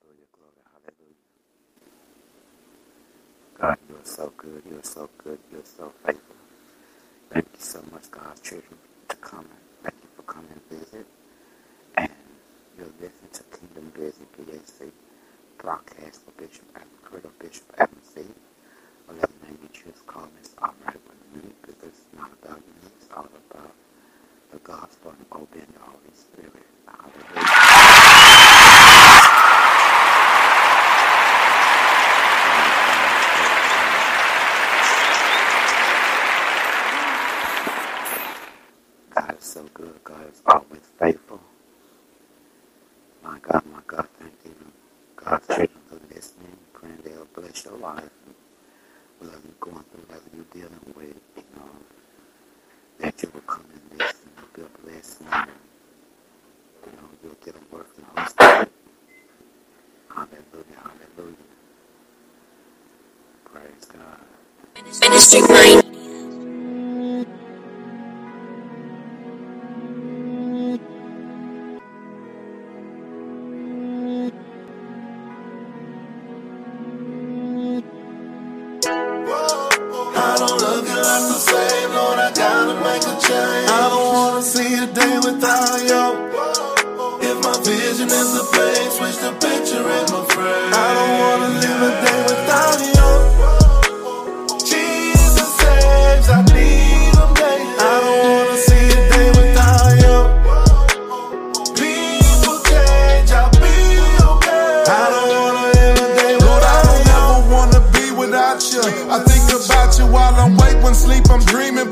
hallelujah, glory, hallelujah. God, you are so good, you are so good, you are so faithful. Thank you so much, God's children, to come. Thank you for coming and visit. And you're listening to Kingdom Business BAC broadcast for Bishop Criddle, Bishop C. Whatever name you choose, call me. It's all right with me because it's not about me. It's all about the gospel and obeying the Holy Spirit. Hallelujah. God is so good. God is always faithful. My God, my God, thank you. God's children for listening. Praying they'll bless your life. Whatever you're going through, whatever you're dealing with, you know, that you will come and listen. You'll be a blessing. You know, you'll get a word from the Holy Spirit. Hallelujah, hallelujah. Praise God. Ministry Mind. I don't look it like the same, Lord, I gotta make a change. I don't wanna see a day without you. If my vision is the page, switch the picture in my frame. I don't wanna live a day without you.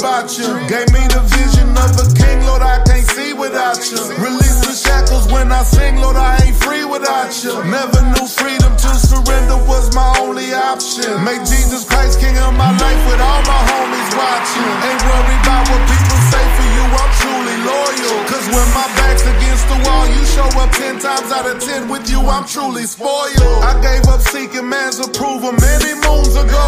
About you. Gave me the vision of a king, Lord, I can't see without you. Release the shackles when I sing, Lord, I ain't free without you. Never knew freedom to surrender was my only option. Make Jesus Christ king of my life with all my homies watching. Ain't worried about what people say for you, I'm truly loyal. Cause when my back's against the wall, you show up ten times out of ten with you, I'm truly spoiled. I gave up seeking man's approval many moons ago.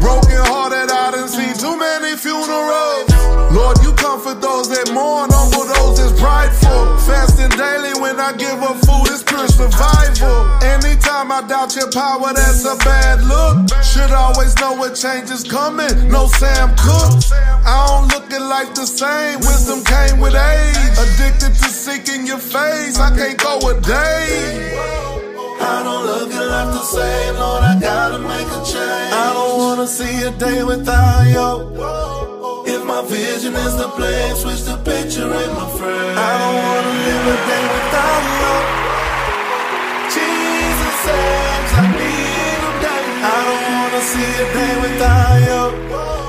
Broken hearted, I done seen too many funerals. Lord, you comfort those that mourn, humble those that's prideful. Fasting daily, when I give up food, it's pure survival. Anytime I doubt your power, that's a bad look. Should always know what change is coming. No Sam Cooke. I don't look at life the same. Wisdom came with age. Addicted to seeking your face. I can't go a day. I don't look at life the same, Lord, I gotta make a change. I don't wanna see a day without you. If my vision is the blame, switch the picture in my frame. I don't wanna live a day without you. Jesus saves, I need him daily. I don't wanna see a day without you.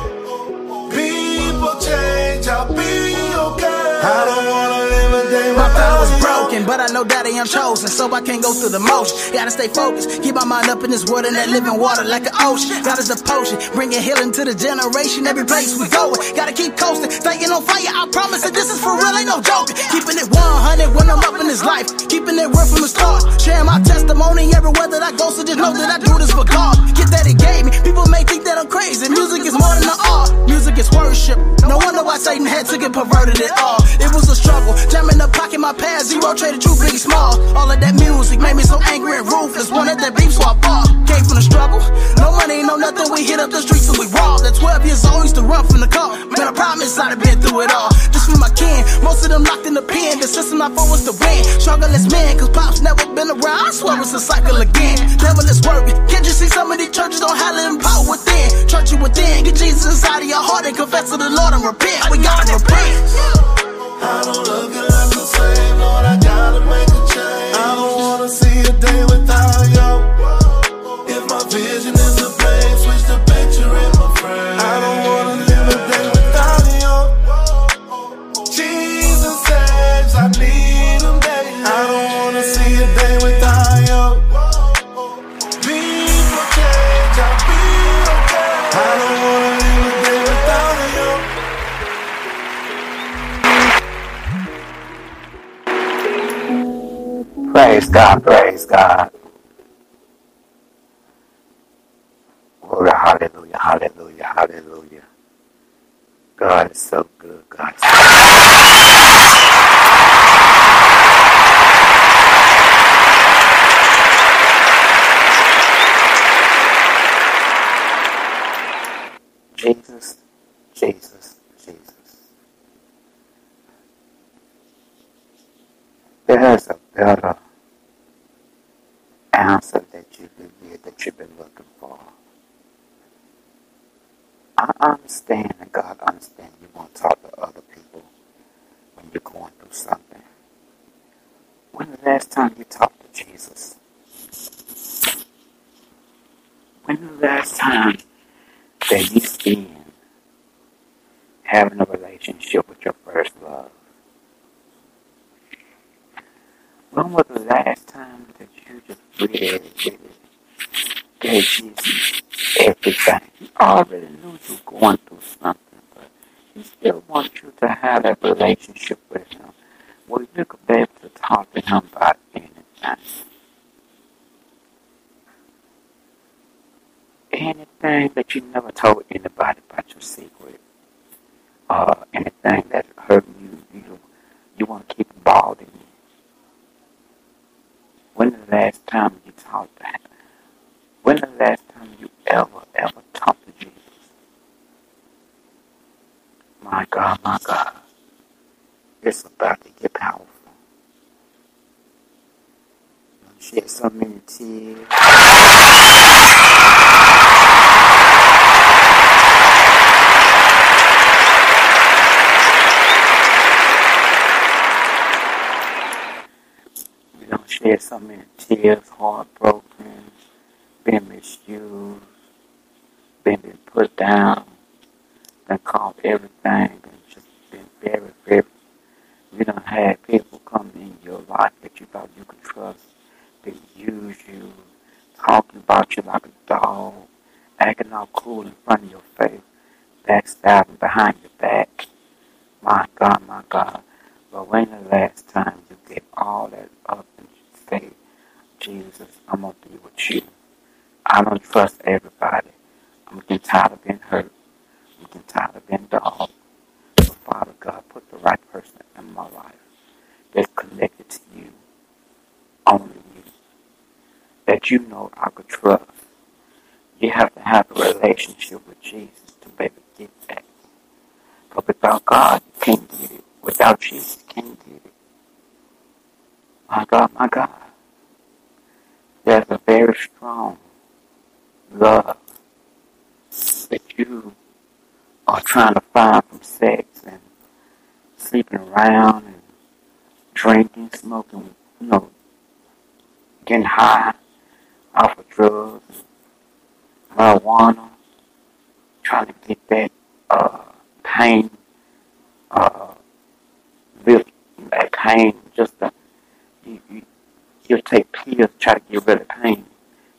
But I know that I am chosen, so I can't go through the motion. Gotta stay focused, keep my mind up in this and that living water like an ocean. God is the potion, bringing healing to the generation, every place we go. Gotta keep coasting, staying on fire. I promise that this is for real, ain't no joking. Keeping it 100 when I'm up in this life, keeping it real from the start. Sharing my testimony everywhere that I go, so just know that I do this for God. Get that He gave me. People may think that I'm crazy. Music is more than an art. Music is worship. No wonder why Satan had to get perverted at all. It was a struggle, jamming the pocket, my past zero traded true big small. All of that music made me so angry and ruthless. Wanted that beef, so I fought. Came from the struggle, no money, no nothing. We hit up the streets and we robbed. At 12 years old, used to run from the car. Man, I promise I'd have been through it all. Just for my kin, most of them locked in the pen. The system I fought was to win. Struggle as men, cause pops never been around. I swear it's a cycle again. Devil is working. Can't you see some of these churches don't have living power within? Church you within, get Jesus inside of your heart and confess to the Lord and repent. We gotta repent. I don't look the I don't wanna see a day without you. If my vision is Praise God, praise God. Glory, hallelujah, hallelujah, hallelujah. God is so good, God is so Jesus, Jesus, Jesus. There's a better answer that you can get that you've been looking for. I understand and God understands you want to talk to other people when you're going through something. When was the last time you talked to Jesus? When was the last time that you spent having a relationship with your first love? When was the last time that you just really, really gave Jesus everything? He already knew you were going through something, but he still wants you to have that relationship with him where you could be able to talk to him about anything. Anything that you never told anybody about your secret, or anything that hurt you, you, you want to keep balled in you. When the last time you talked to him? When the last time you ever, ever talked to Jesus? My God, my God. It's about to get powerful. Shed so many tears. You don't shed so many tears, heartbroken, been misused, been, been put down, been called everything, been just been very, very. You people come in your life that you thought you could trust, that use you, talking about you like a dog, acting all cool in front of your face, backstabbing behind your back. My God, my God. But when the last time you get all that up and say, Jesus, I'm going to be with you. I don't trust everybody. I'm getting tired of being hurt. I'm getting tired of being dogged. So Father God, put the right person in my life that's connected to you, only you that you know I could trust. You have to have a relationship with Jesus to be able to get that. But without God, you can't get it. Without Jesus, you can't get it. My God, my God. There's a very strong love that you are trying to find from sex and sleeping around drinking, smoking, you know, getting high off of drugs, marijuana, trying to get that uh, pain, uh, that pain, just to, you, you, you'll take pills to try to get rid of pain,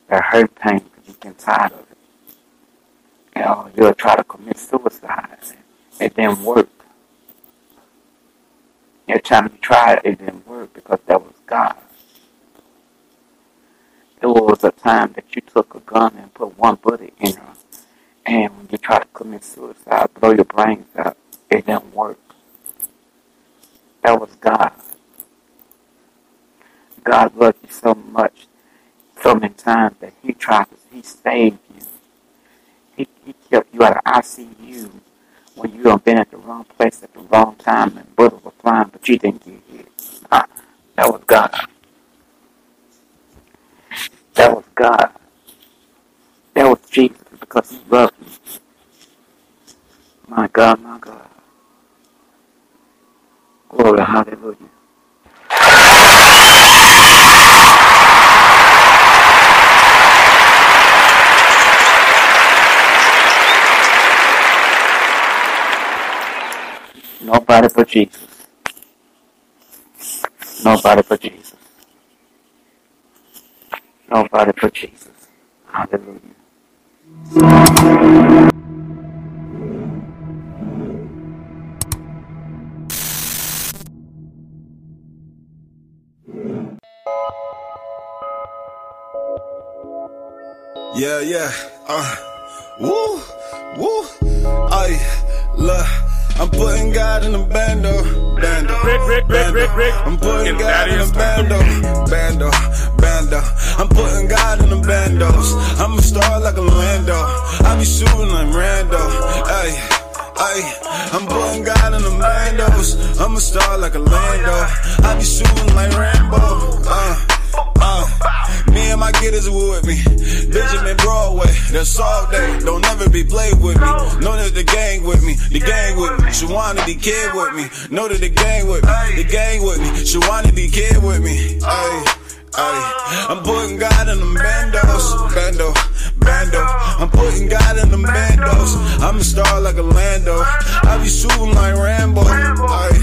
that hurt pain, because you get tired of it. You know, you'll try to commit suicide. It didn't work. Every time you tried, it didn't work because that was God. There was a time that you took a gun and put one bullet in her, and when you try to commit suicide, blow your brains out, it didn't work. That was God. God loved you so much, so many times that He tried to, He saved you. He, he kept you out of ICU when you have been at the wrong place at the wrong time and bullets were flying, but you didn't get hit. Ah, that was God. That was God. That was Jesus because he loved me. My God, my God. Glory, hallelujah. Nobody but Jesus. Nobody but Jesus. Nobody but Jesus. Hallelujah. Yeah, yeah. Uh, putting God in the is- bando, bando, bando. I'm putting God in the bandos. I'm a star like a Lando. I be shooting like Rambo. Ay, ay. I'm putting God in the bandos. I'm a star like a Lando. I be shooting like Rambo. Uh, my getters are with me. Benjamin Broadway, that's all day. Don't ever be played with me. Know that the gang with me, the gang with me. Shawana the kid with me. Know that the gang with me, the gang with me. Shawana the kid with me. Ay, ay. I'm putting God in them bandos, bando, bando. I'm putting God in them bandos. I'm a star like a Lando. I be shooting like Rambo. Ay,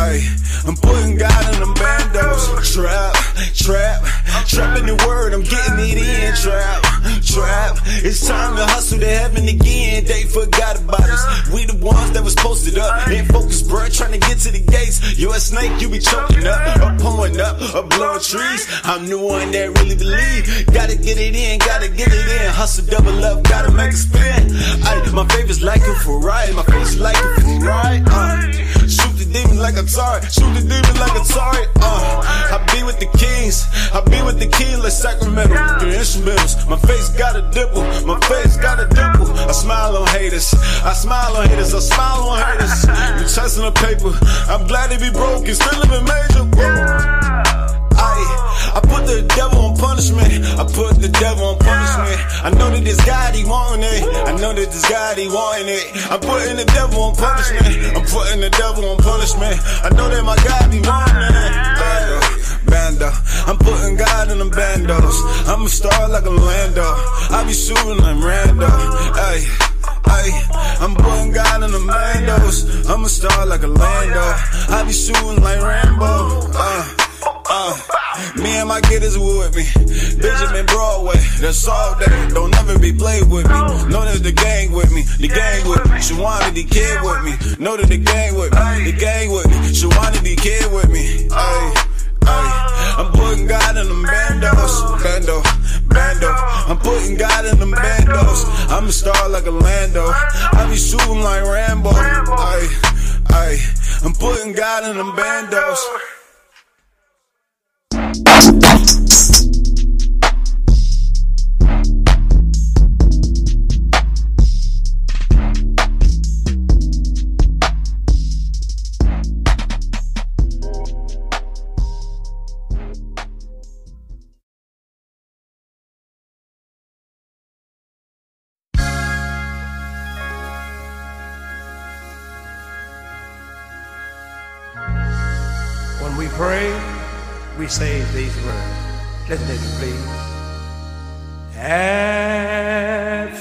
I'm putting God in them bandos. Trap, trap, trapping the word. I'm getting it in. Trap, trap. It's time to hustle to heaven again. They forgot about us. We the ones that was posted up. In focus, bruh, trying to get to the gates. You a snake, you be choking up, or pulling up, or blowing trees. I'm the one that really believe. Gotta get it in, gotta get it in. Hustle double up, gotta make a spin. Ay, my favorite's like a Ferrari, my face like a Ferrari. Uh, shoot demon like a Atari, shoot the demon like a Atari. Uh, I be with the kings, I be with the kings like Sacramento. The instrumentals, my face got a dimple, my face got a dimple. I smile on haters, I smile on haters, I smile on haters. You chasing the paper, I'm glad to be broke and still living major. Whoa. I, I put the devil on punishment. I put the devil on punishment. I know that this God he wanting it. I know that this God he wanting it. I'm putting the devil on punishment. I'm putting the devil on punishment. I know that my God he wanting it. Bando, bando. I'm putting God in the bandos. I'm a star like a Lando. I be shooting like Rambo. Ay. Ay, I'm putting God in the bandos. I'm a star like a Lando. I be shooting like Rambo. Uh, uh, me and my getters with me. Benjamin Broadway, that's all day. Don't ever be played with me. Know that the gang with me, the gang with me. Shawana the kid with me. Know that the gang with me, the gang with me. Shawana the kid with me. Ay, ay. I'm putting God in them bandos, bando, bando. I'm putting God in them bandos. I'm a star like a Lando. I be shooting like Rambo. Ay, ay. I'm putting God in them bandos. we pray, we say these words. Listen to me, please. At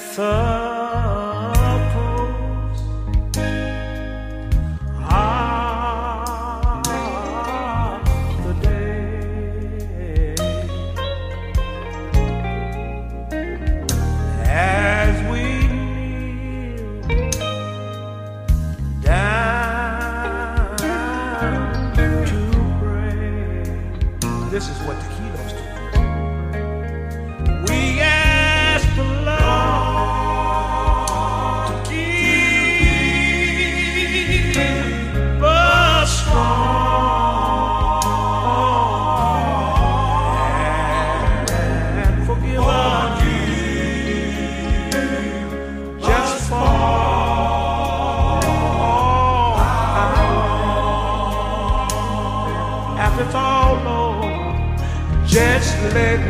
let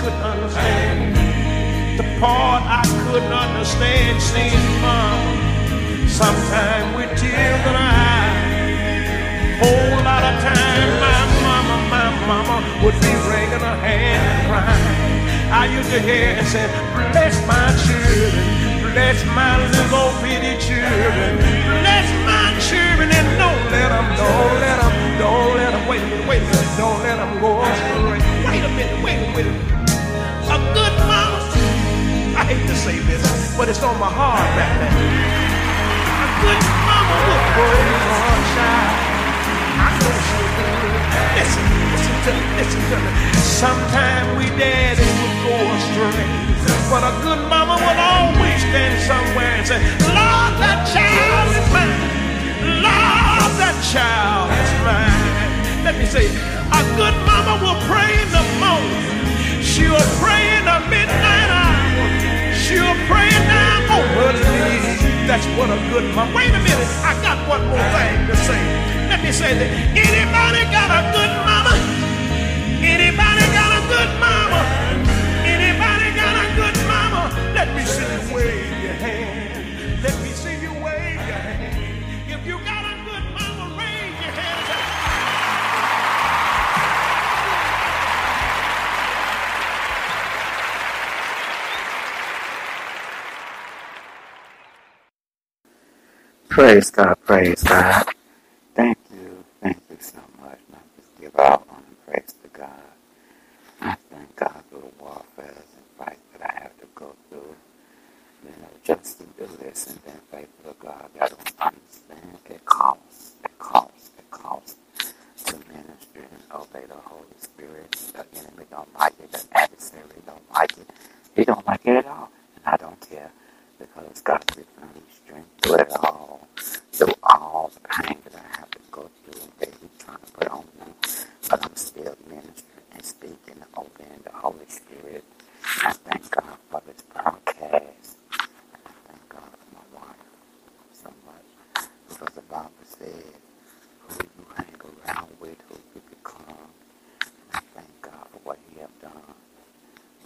couldn't understand. The part I couldn't understand Seeing mama. Sometimes with tears in her eyes. Whole lot of time my mama, my mama would be wringing her hand and crying. I used to hear and say, bless my children, bless my little bitty children, bless my children, and don't let them, don't let them, don't let them, wait, wait, don't let them go astray. Wait a minute, wait a minute. A good mama. I hate to say this, but it's on my heart right. A good mama will work on child. I know she will. Listen, listen to me, listen to me. Sometimes we daddies will go astray, but a good mama will always stand somewhere and say, Lord, that child is mine. Lord, that child is mine. Let me say, a good mama will pray in the morning. She'll pray in the midnight hour. She'll pray down. That's what a good mom. Wait a minute. I got one more thing to say. Let me say that. Anybody got a good mama? Anybody got a good mama? Anybody got a good mama? Let me see you wave. Praise God, praise God. Thank you, thank you so much. Now just give all honor and praise to God. I thank God for the warfare and fight that I have to go through. You know, just to do this and then faithful to God. I don't understand. It costs, it costs, it costs to minister and obey the Holy Spirit. The enemy don't like it, the adversary don't like it. He don't like it at all. And I don't care because God gives me strength through it all, through all the pain that I have to go through and that He's trying to put on me. But I'm still ministering and speaking and obeying the Holy Spirit. I thank God for this broadcast. And I thank God for my wife so much. Because the Bible says, who you hang around with, who you become. And I thank God for what He have done.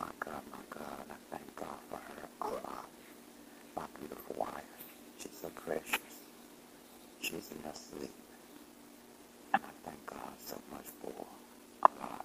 My God, my God, I thank God for her a lot my beautiful wife. She's so precious. She's in her sleep. And I thank God so much for a lot.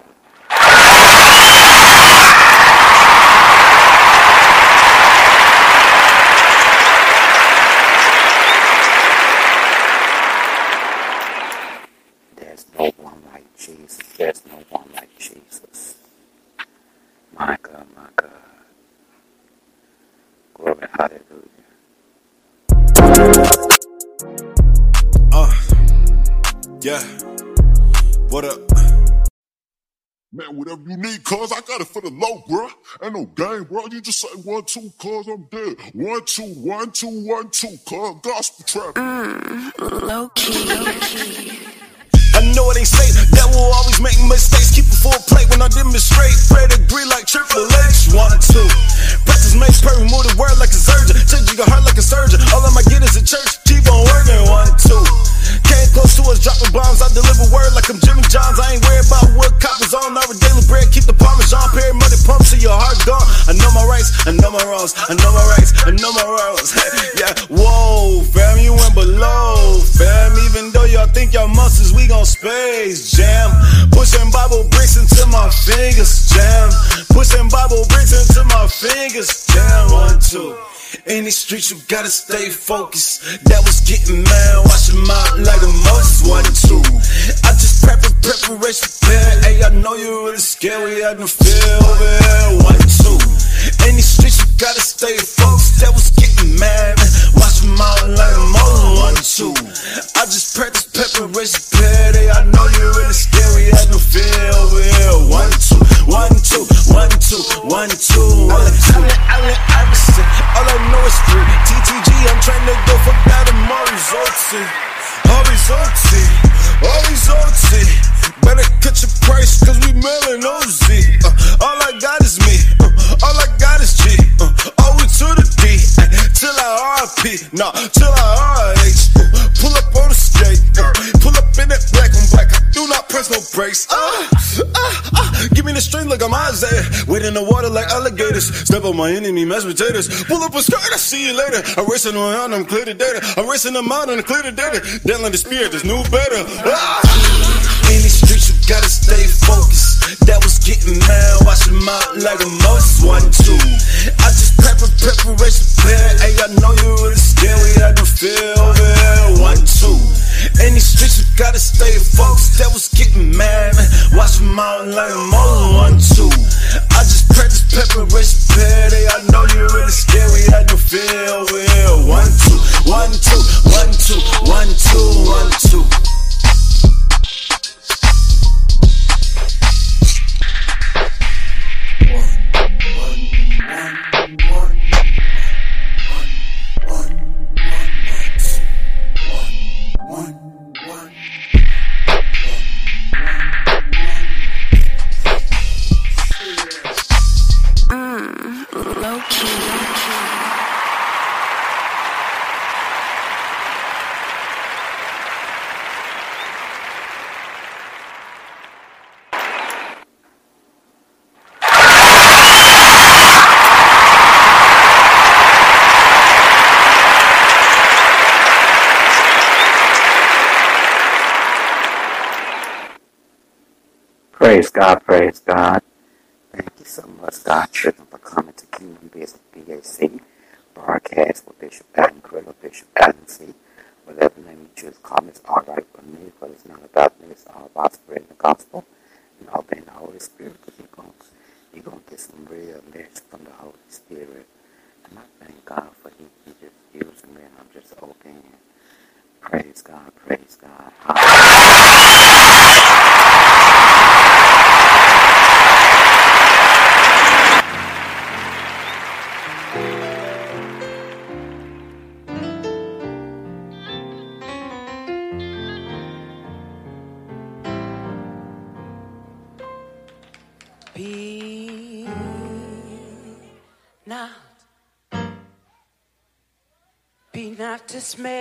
You just say one, two, cuz I'm dead. One, two, one, two, one, two, cuz gospel trap. Mm, low key, low key. I know it ain't safe. That will always make mistakes. Keep it full plate when I demonstrate. Pray to agree like Triple these streets, you gotta stay focused. That was getting mad, watch him out like a Moses. One, two. I just prep for preparation, plan. Hey, I know you really scared. We had to feel over here. One, two. In these streets, you gotta stay focused. That was getting mad, till I RH. Pull up on the skate. Pull up in that black on black. I do not press no brakes. Uh, uh, uh, give me the strength like I'm Isaiah. Wade in the water like alligators. Step on my enemy, mashed potatoes. Pull up a skirt, I see you later. I'm racing around, I'm clear the data. I'm racing them out and clear the data. Down the spirit, there's new better. Ah! Gotta stay focused. That was getting mad, watch him out like a Moses. One, two. I just prep for preparation plan. Hey, I know you really scared. We had to feel over. One, two. In these streets, you gotta stay focused. That was getting mad, watch him out like a Moses. One, two. I just practice preparation plan. Hey, I know you really scared. We had to feel over here. One, two, one, two, one, two, one, two, one, two. Praise God, praise God. Thank you so much, God, for coming wanted to do UBS BAC broadcast with Bishop Adam, Gorilla Bishop Adam C. Whatever name you choose, comments are right for me, but it's not about just man.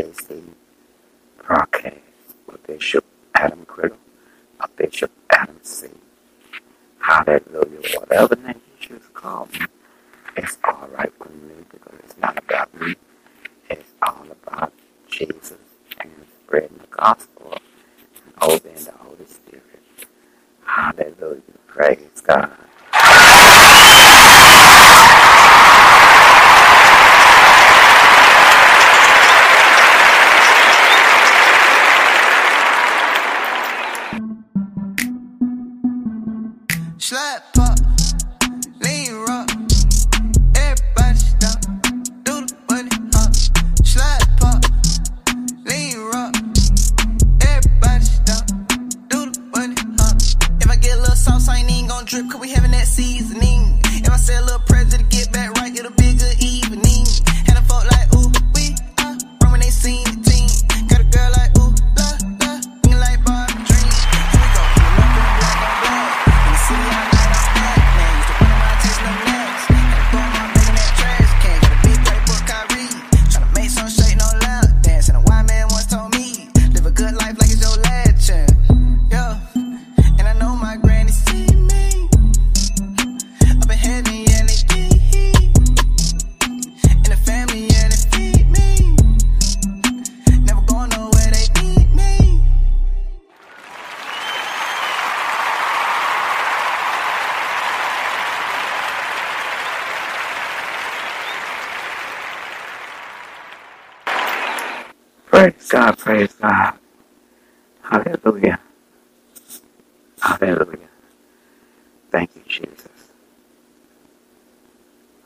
BAC broadcast with Bishop Adam Criddle, or Bishop Adam C. Hallelujah. Whatever name you choose to call me, it's all right with me because it's not about me. It's all about Jesus and spreading the gospel and obeying the Holy Spirit. Hallelujah. Praise God. Praise God. Hallelujah. Hallelujah. Thank you, Jesus.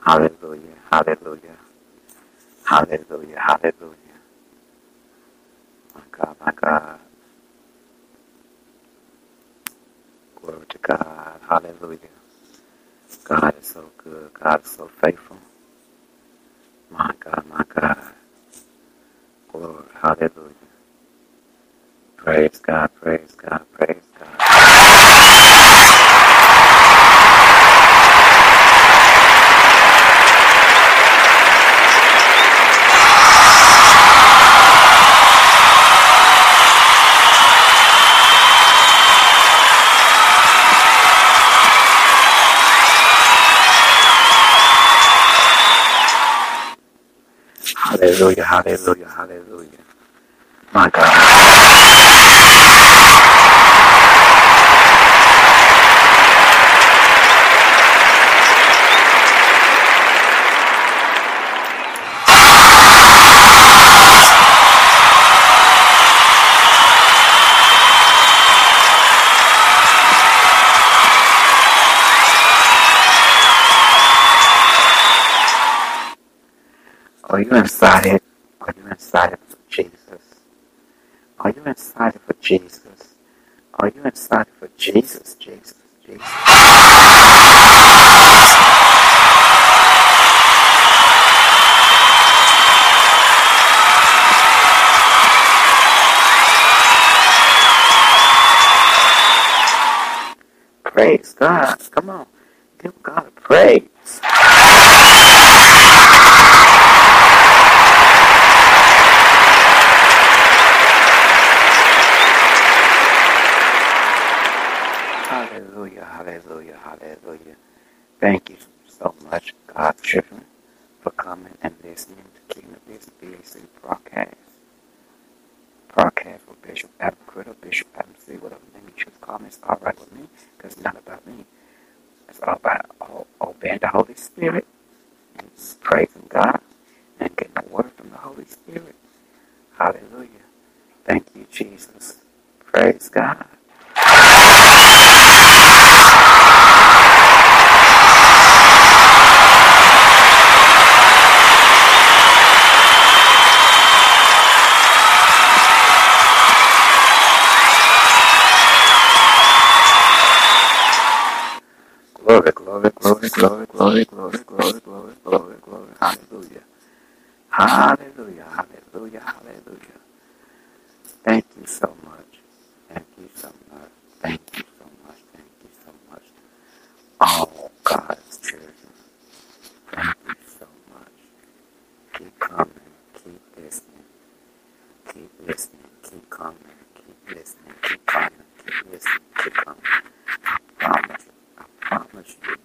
Hallelujah, hallelujah. Hallelujah, hallelujah. My God, my God. Glory to God. Hallelujah. God is so good. God is so faithful. My God, my God. Glory. Hallelujah. Praise God, praise God, praise God. Hallelujah, hallelujah, hallelujah. My God. Jesus? Are you excited for Jesus? Jesus, Jesus. Praise God. Come on. Give God praise. Hallelujah, hallelujah, hallelujah. Thank you so much, God children, for coming and listening to Kingdom Business BAC broadcast. Broadcast with Bishop Adam Criddle, Bishop C, whatever name you choose call me, it's all right with me, because it's not about me. It's all about o- obeying the Holy Spirit and praising God and getting the word from the Holy Spirit. Hallelujah. Thank you, Jesus. Praise God. Glory, glory, glory, glory, glory, glory, glory, glory, glory, glory. Hallelujah. Hallelujah, hallelujah, hallelujah. Thank you so much. Thank you so much. Thank you so much. Thank you so much. All God's children. Thank you so much. Keep coming. Keep listening. Keep listening. Keep coming. Keep listening. Keep coming. Keep listening. Keep coming. I promise you. I promise you.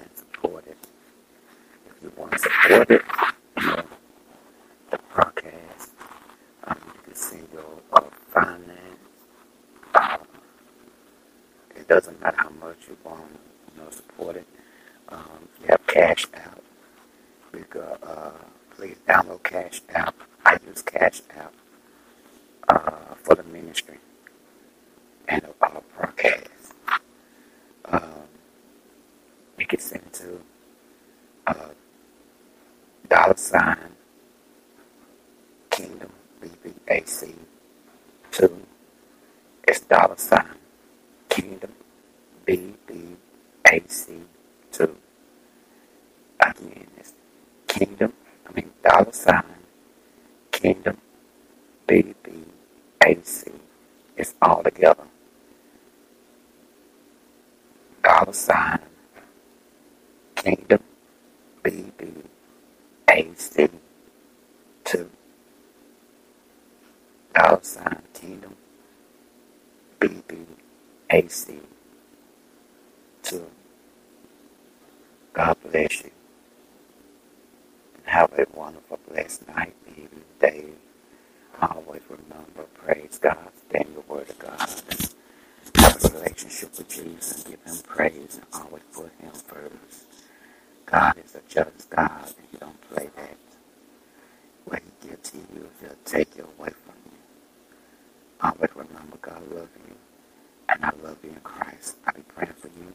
And support it. If you want to support it, you know, the broadcast, um, you can send your uh, finance. Uh, it doesn't matter how much you want, you know, support it. Um, you have cash out, you can uh, please download Cash App. I use Cash App uh, for the ministry and the uh, broadcast. Um, you can send it to uh, dollar sign Kingdom BBAC two. It's dollar sign Kingdom BBAC two. Again, it's Kingdom. I mean dollar sign Kingdom BBAC. It's all together. Dollar sign Kingdom BBAC two. Sign Kingdom BBAC two. God bless you. Have a wonderful, blessed night, evening, day. Always remember, praise God, stand the word of God. Have a relationship with Jesus and give him praise and always put him first. God is a just God and he don't play that. What he gives to you, he'll take you away from Always remember God loves you and I love you in Christ. I'll be praying for you.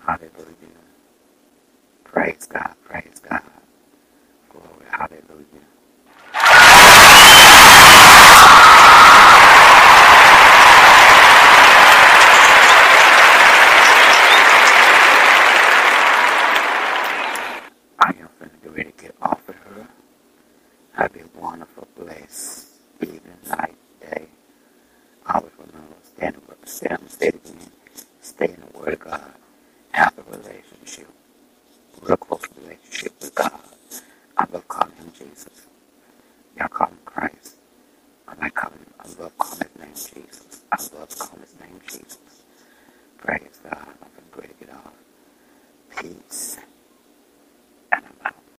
Hallelujah. Praise God, praise God. Glory, hallelujah.